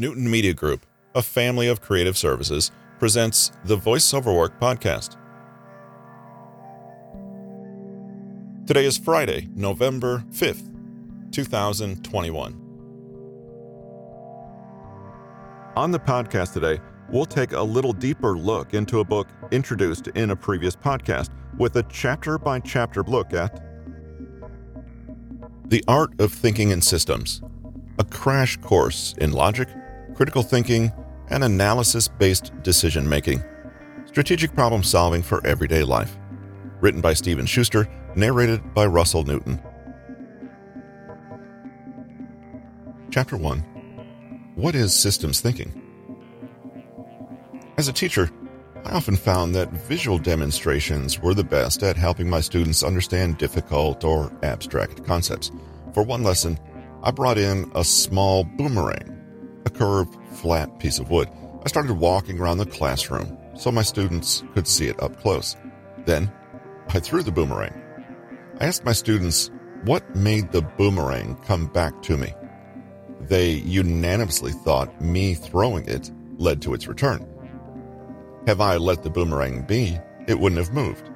Newton Media Group, a family of creative services, presents the VoiceOver Work podcast. Today is Friday, November 5th, 2021. On the podcast today, we'll take a little deeper look into a book introduced in a previous podcast with a chapter by chapter look at The Art of Thinking in Systems, a crash course in logic, critical thinking, and analysis based decision making, strategic problem solving for everyday life. Written by Steven Schuster, narrated by Russell Newton. Chapter 1 What is systems thinking? As a teacher, I often found that visual demonstrations were the best at helping my students understand difficult or abstract concepts. For one lesson, I brought in a small boomerang, a curved, flat piece of wood. I started walking around the classroom so my students could see it up close. Then, I threw the boomerang. I asked my students what made the boomerang come back to me. They unanimously thought me throwing it led to its return. Have I let the boomerang be, it wouldn't have moved.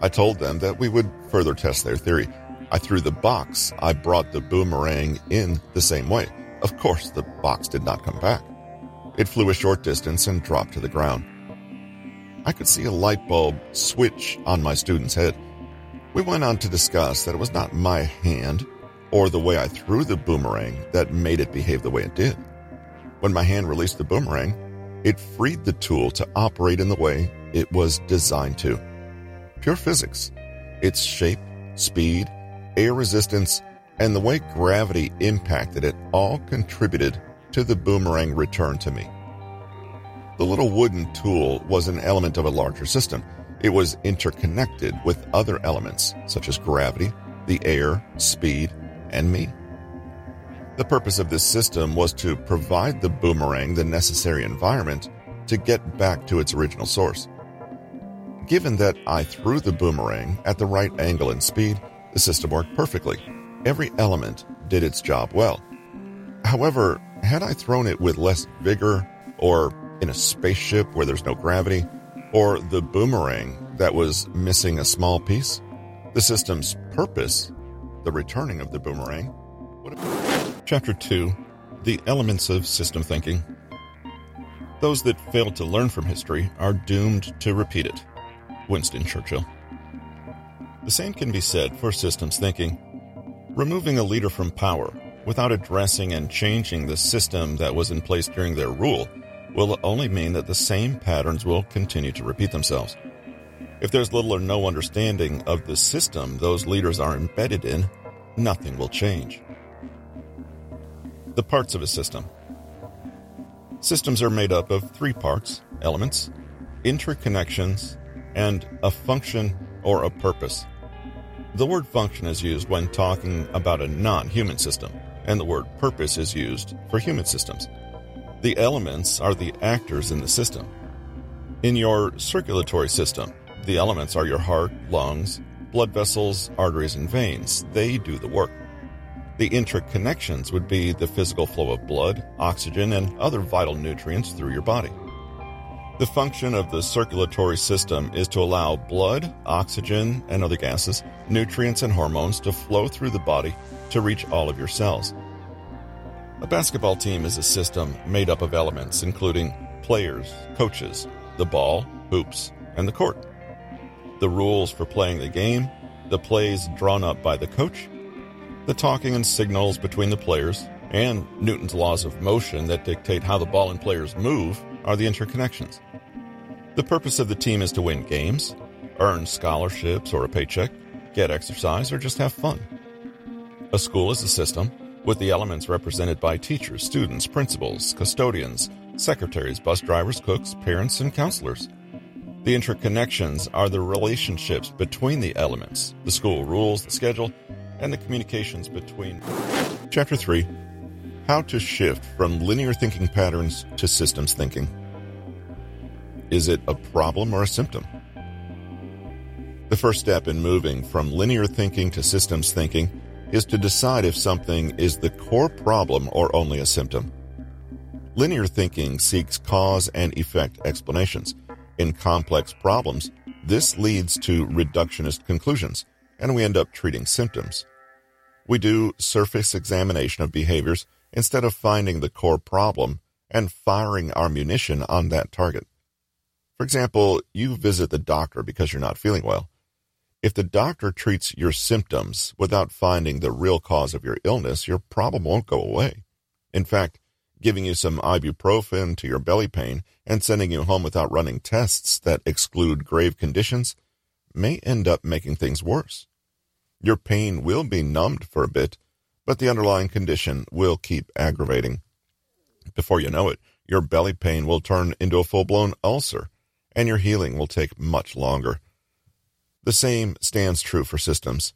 I told them that we would further test their theory. I threw the box. I brought the boomerang in the same way. Of course, the box did not come back. It flew a short distance and dropped to the ground. I could see a light bulb switch on my student's head. We went on to discuss that it was not my hand or the way I threw the boomerang that made it behave the way it did. When my hand released the boomerang, it freed the tool to operate in the way it was designed to. Pure physics. Its shape, speed, air resistance, and the way gravity impacted it all contributed to the boomerang return to me. The little wooden tool was an element of a larger system. It was interconnected with other elements such as gravity, the air, speed, and me. The purpose of this system was to provide the boomerang the necessary environment to get back to its original source. Given that I threw the boomerang at the right angle and speed, the system worked perfectly. Every element did its job well. However, had I thrown it with less vigor, or in a spaceship where there's no gravity, or the boomerang that was missing a small piece, the system's purpose, the returning of the boomerang. Chapter 2 The Elements of System Thinking. Those that fail to learn from history are doomed to repeat it. Winston Churchill. The same can be said for systems thinking. Removing a leader from power without addressing and changing the system that was in place during their rule will only mean that the same patterns will continue to repeat themselves. If there's little or no understanding of the system those leaders are embedded in, nothing will change. The parts of a system. Systems are made up of three parts elements, interconnections, and a function or a purpose. The word function is used when talking about a non human system, and the word purpose is used for human systems. The elements are the actors in the system. In your circulatory system, the elements are your heart, lungs, blood vessels, arteries, and veins. They do the work. The interconnections would be the physical flow of blood, oxygen, and other vital nutrients through your body. The function of the circulatory system is to allow blood, oxygen, and other gases, nutrients, and hormones to flow through the body to reach all of your cells. A basketball team is a system made up of elements including players, coaches, the ball, hoops, and the court. The rules for playing the game, the plays drawn up by the coach, the talking and signals between the players, and Newton's laws of motion that dictate how the ball and players move are the interconnections. The purpose of the team is to win games, earn scholarships or a paycheck, get exercise, or just have fun. A school is a system with the elements represented by teachers, students, principals, custodians, secretaries, bus drivers, cooks, parents, and counselors. The interconnections are the relationships between the elements, the school rules, the schedule, and the communications between. Chapter 3 How to shift from linear thinking patterns to systems thinking. Is it a problem or a symptom? The first step in moving from linear thinking to systems thinking is to decide if something is the core problem or only a symptom. Linear thinking seeks cause and effect explanations. In complex problems, this leads to reductionist conclusions, and we end up treating symptoms. We do surface examination of behaviors instead of finding the core problem and firing our munition on that target. For example, you visit the doctor because you're not feeling well. If the doctor treats your symptoms without finding the real cause of your illness, your problem won't go away. In fact, giving you some ibuprofen to your belly pain and sending you home without running tests that exclude grave conditions may end up making things worse. Your pain will be numbed for a bit, but the underlying condition will keep aggravating. Before you know it, your belly pain will turn into a full blown ulcer, and your healing will take much longer. The same stands true for systems.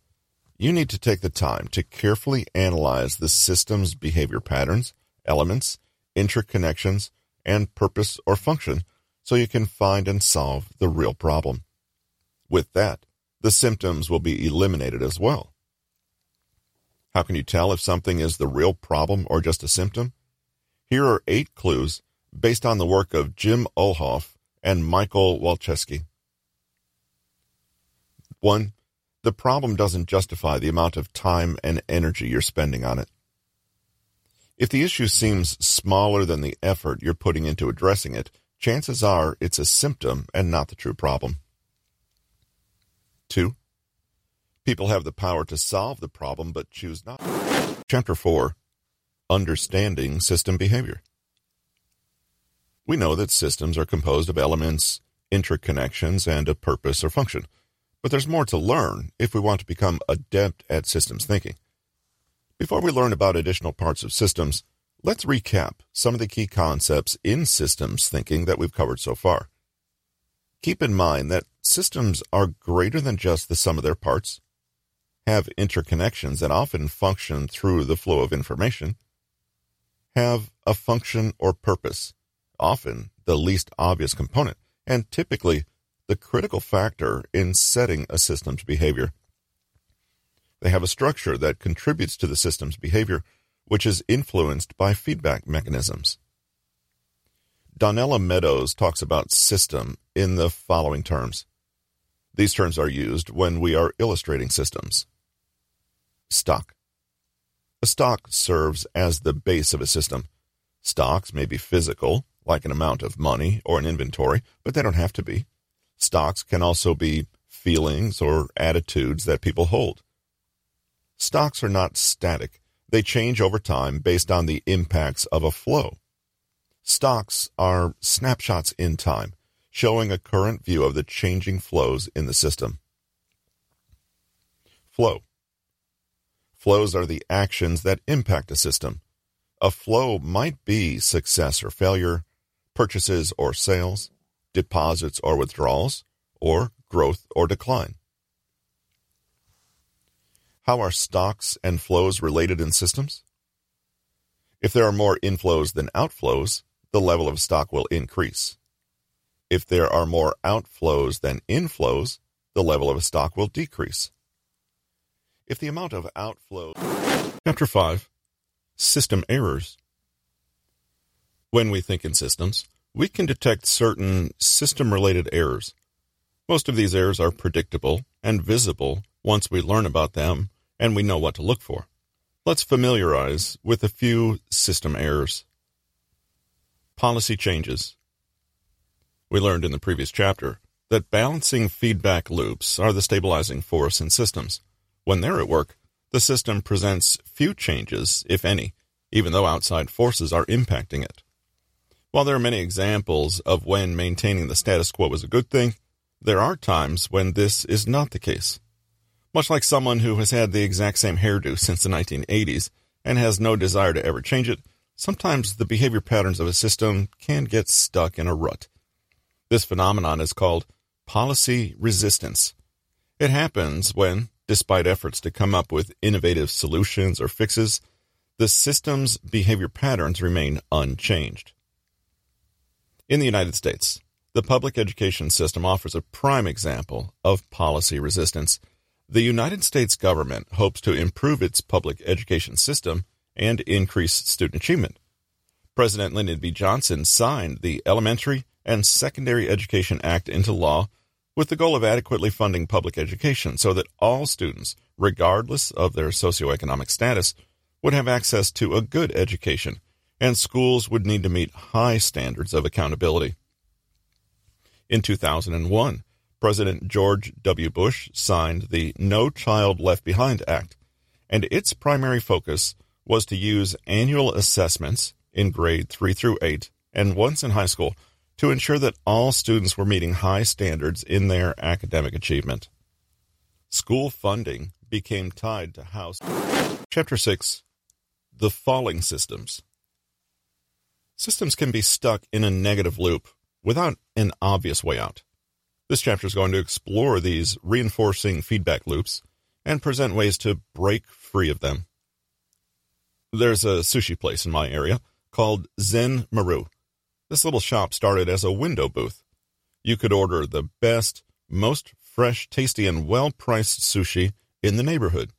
You need to take the time to carefully analyze the system's behavior patterns, elements, interconnections, and purpose or function so you can find and solve the real problem. With that, the symptoms will be eliminated as well. How can you tell if something is the real problem or just a symptom? Here are eight clues based on the work of Jim Ulhoff and Michael Walczewski. 1. The problem doesn't justify the amount of time and energy you're spending on it. If the issue seems smaller than the effort you're putting into addressing it, chances are it's a symptom and not the true problem. 2. People have the power to solve the problem but choose not. Chapter 4 Understanding System Behavior. We know that systems are composed of elements, interconnections, and a purpose or function. But there's more to learn if we want to become adept at systems thinking. Before we learn about additional parts of systems, let's recap some of the key concepts in systems thinking that we've covered so far. Keep in mind that systems are greater than just the sum of their parts, have interconnections that often function through the flow of information, have a function or purpose, often the least obvious component, and typically the critical factor in setting a system's behavior. They have a structure that contributes to the system's behavior, which is influenced by feedback mechanisms. Donella Meadows talks about system in the following terms. These terms are used when we are illustrating systems. Stock. A stock serves as the base of a system. Stocks may be physical, like an amount of money or an inventory, but they don't have to be. Stocks can also be feelings or attitudes that people hold. Stocks are not static. They change over time based on the impacts of a flow. Stocks are snapshots in time, showing a current view of the changing flows in the system. Flow. Flows are the actions that impact a system. A flow might be success or failure, purchases or sales, deposits or withdrawals, or growth or decline. How are stocks and flows related in systems? If there are more inflows than outflows, the level of stock will increase. If there are more outflows than inflows, the level of a stock will decrease. If the amount of outflows. Chapter 5 System Errors. When we think in systems, we can detect certain system related errors. Most of these errors are predictable and visible once we learn about them and we know what to look for. Let's familiarize with a few system errors. Policy changes. We learned in the previous chapter that balancing feedback loops are the stabilizing force in systems. When they're at work, the system presents few changes, if any, even though outside forces are impacting it. While there are many examples of when maintaining the status quo is a good thing, there are times when this is not the case. Much like someone who has had the exact same hairdo since the 1980s and has no desire to ever change it, sometimes the behavior patterns of a system can get stuck in a rut. This phenomenon is called policy resistance. It happens when, despite efforts to come up with innovative solutions or fixes, the system's behavior patterns remain unchanged. In the United States, the public education system offers a prime example of policy resistance. The United States government hopes to improve its public education system and increase student achievement. President Lyndon B. Johnson signed the Elementary and Secondary Education Act into law with the goal of adequately funding public education so that all students, regardless of their socioeconomic status, would have access to a good education, and schools would need to meet high standards of accountability. In 2001, President George W. Bush signed the No Child Left Behind Act, and its primary focus was to use annual assessments in grade 3 through 8 and once in high school to ensure that all students were meeting high standards in their academic achievement. School funding became tied to house. Chapter 6 The Falling Systems Systems can be stuck in a negative loop without an obvious way out. This chapter is going to explore these reinforcing feedback loops and present ways to break free of them. There's a sushi place in my area called Zen Maru. This little shop started as a window booth. You could order the best, most fresh, tasty, and well priced sushi in the neighborhood.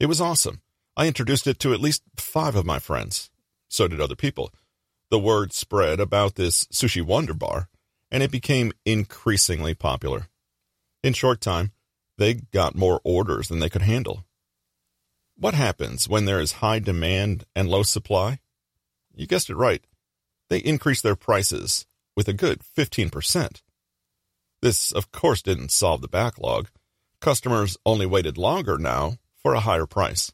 It was awesome. I introduced it to at least five of my friends. So did other people. The word spread about this sushi wonder bar, and it became increasingly popular. In short time, they got more orders than they could handle. What happens when there is high demand and low supply? You guessed it right. They increased their prices with a good 15%. This, of course, didn't solve the backlog. Customers only waited longer now for a higher price.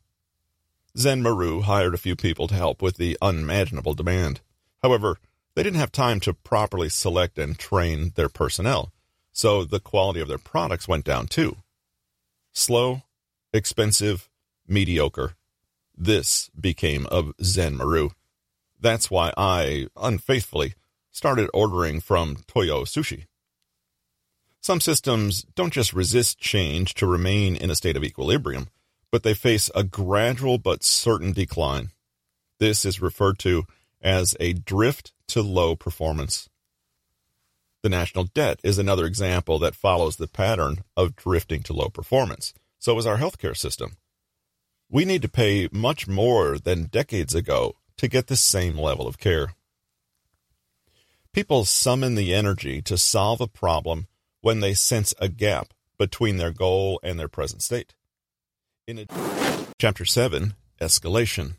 Zen Maru hired a few people to help with the unimaginable demand. However, they didn't have time to properly select and train their personnel, so the quality of their products went down too. Slow, expensive, mediocre. This became of Zen Maru. That's why I, unfaithfully, started ordering from Toyo Sushi. Some systems don't just resist change to remain in a state of equilibrium, but they face a gradual but certain decline. This is referred to as a drift to low performance. The national debt is another example that follows the pattern of drifting to low performance. So is our healthcare system. We need to pay much more than decades ago to get the same level of care. People summon the energy to solve a problem when they sense a gap between their goal and their present state. In Chapter 7 Escalation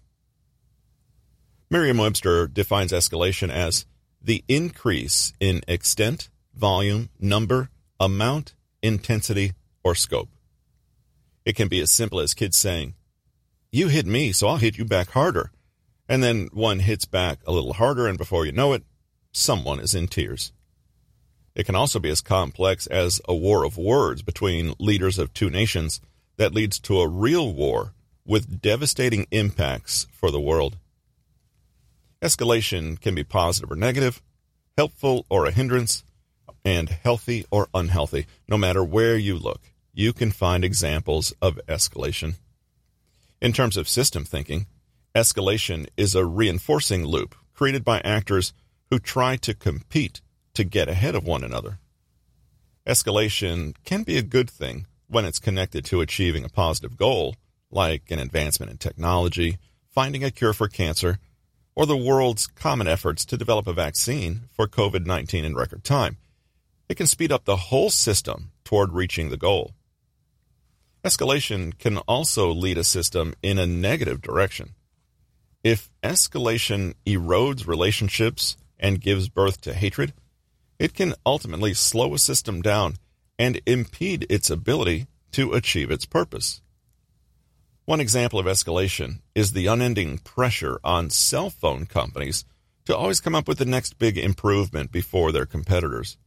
Merriam Webster defines escalation as the increase in extent, volume, number, amount, intensity, or scope. It can be as simple as kids saying, You hit me, so I'll hit you back harder. And then one hits back a little harder, and before you know it, someone is in tears. It can also be as complex as a war of words between leaders of two nations that leads to a real war with devastating impacts for the world. Escalation can be positive or negative, helpful or a hindrance, and healthy or unhealthy. No matter where you look, you can find examples of escalation. In terms of system thinking, escalation is a reinforcing loop created by actors who try to compete to get ahead of one another. Escalation can be a good thing when it's connected to achieving a positive goal, like an advancement in technology, finding a cure for cancer, or the world's common efforts to develop a vaccine for COVID 19 in record time. It can speed up the whole system toward reaching the goal. Escalation can also lead a system in a negative direction. If escalation erodes relationships and gives birth to hatred, it can ultimately slow a system down and impede its ability to achieve its purpose. One example of escalation is the unending pressure on cell phone companies to always come up with the next big improvement before their competitors.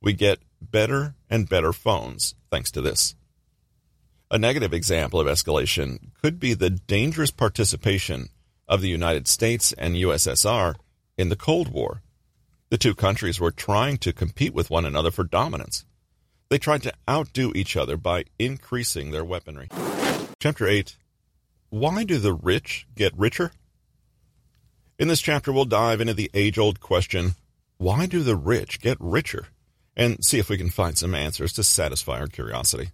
We get better and better phones thanks to this. A negative example of escalation could be the dangerous participation of the United States and USSR in the Cold War. The two countries were trying to compete with one another for dominance. They tried to outdo each other by increasing their weaponry. Chapter 8 Why do the rich get richer? In this chapter, we'll dive into the age old question why do the rich get richer? And see if we can find some answers to satisfy our curiosity.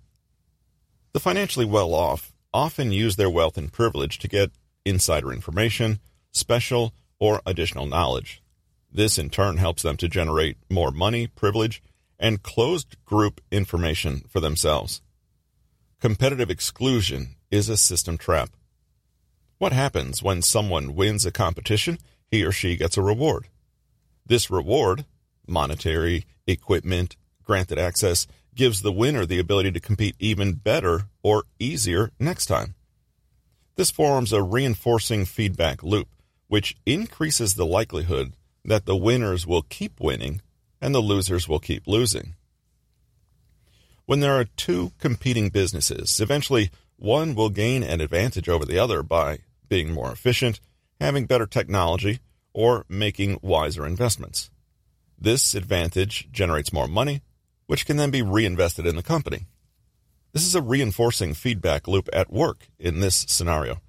The financially well off often use their wealth and privilege to get insider information, special or additional knowledge. This in turn helps them to generate more money, privilege, and closed group information for themselves. Competitive exclusion is a system trap. What happens when someone wins a competition? He or she gets a reward. This reward, monetary, equipment, granted access, gives the winner the ability to compete even better or easier next time. This forms a reinforcing feedback loop, which increases the likelihood that the winners will keep winning and the losers will keep losing. When there are two competing businesses, eventually one will gain an advantage over the other by being more efficient, having better technology, or making wiser investments. This advantage generates more money, which can then be reinvested in the company. This is a reinforcing feedback loop at work in this scenario.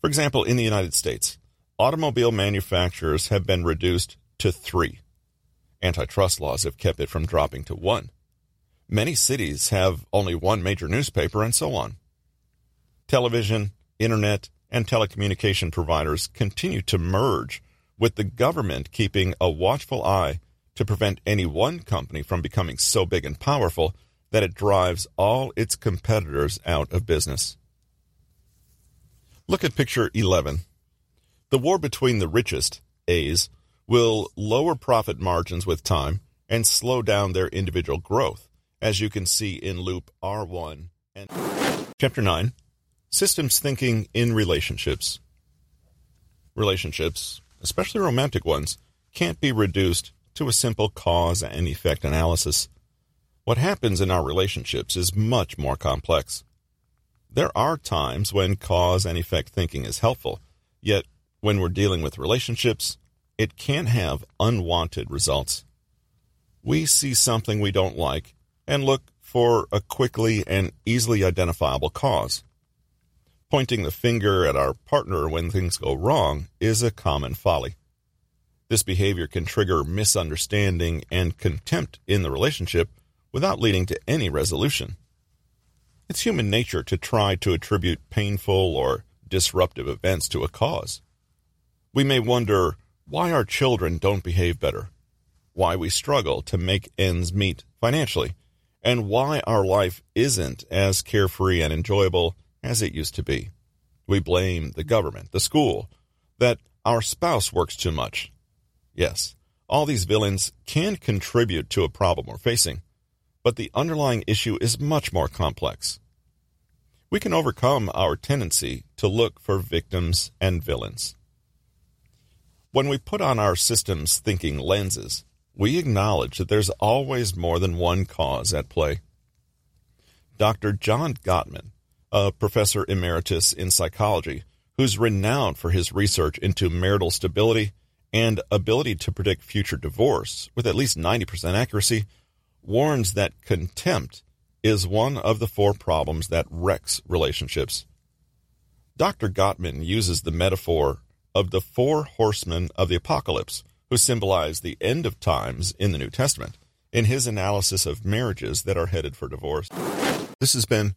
For example, in the United States, automobile manufacturers have been reduced to three. Antitrust laws have kept it from dropping to one. Many cities have only one major newspaper and so on. Television, internet, and telecommunication providers continue to merge, with the government keeping a watchful eye to prevent any one company from becoming so big and powerful that it drives all its competitors out of business. Look at picture 11. The war between the richest, A's, will lower profit margins with time and slow down their individual growth, as you can see in loop R1 and Chapter 9 Systems Thinking in Relationships. Relationships, especially romantic ones, can't be reduced to a simple cause and effect analysis. What happens in our relationships is much more complex. There are times when cause and effect thinking is helpful, yet when we're dealing with relationships, it can have unwanted results. We see something we don't like and look for a quickly and easily identifiable cause. Pointing the finger at our partner when things go wrong is a common folly. This behavior can trigger misunderstanding and contempt in the relationship without leading to any resolution. It's human nature to try to attribute painful or disruptive events to a cause. We may wonder why our children don't behave better, why we struggle to make ends meet financially, and why our life isn't as carefree and enjoyable as it used to be. We blame the government, the school, that our spouse works too much. Yes, all these villains can contribute to a problem we're facing, but the underlying issue is much more complex. We can overcome our tendency to look for victims and villains. When we put on our systems thinking lenses, we acknowledge that there's always more than one cause at play. Dr. John Gottman a professor emeritus in psychology who's renowned for his research into marital stability and ability to predict future divorce with at least 90% accuracy, warns that contempt is one of the four problems that wrecks relationships. Dr. Gottman uses the metaphor of the four horsemen of the apocalypse, who symbolize the end of times in the New Testament, in his analysis of marriages that are headed for divorce. This has been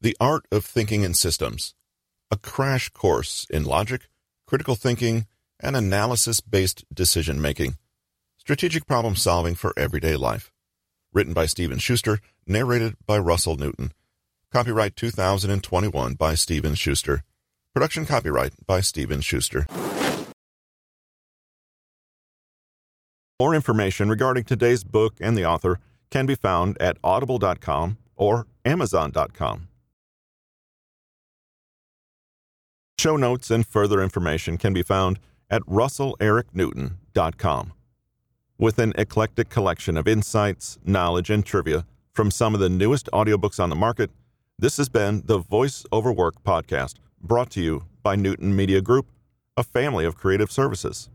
the Art of Thinking in Systems, a crash course in logic, critical thinking, and analysis based decision making. Strategic problem solving for everyday life. Written by Steven Schuster, narrated by Russell Newton. Copyright 2021 by Steven Schuster. Production copyright by Steven Schuster. More information regarding today's book and the author can be found at audible.com or amazon.com. Show notes and further information can be found at russellericnewton.com. With an eclectic collection of insights, knowledge, and trivia from some of the newest audiobooks on the market, this has been the Voice Over Work podcast, brought to you by Newton Media Group, a family of creative services.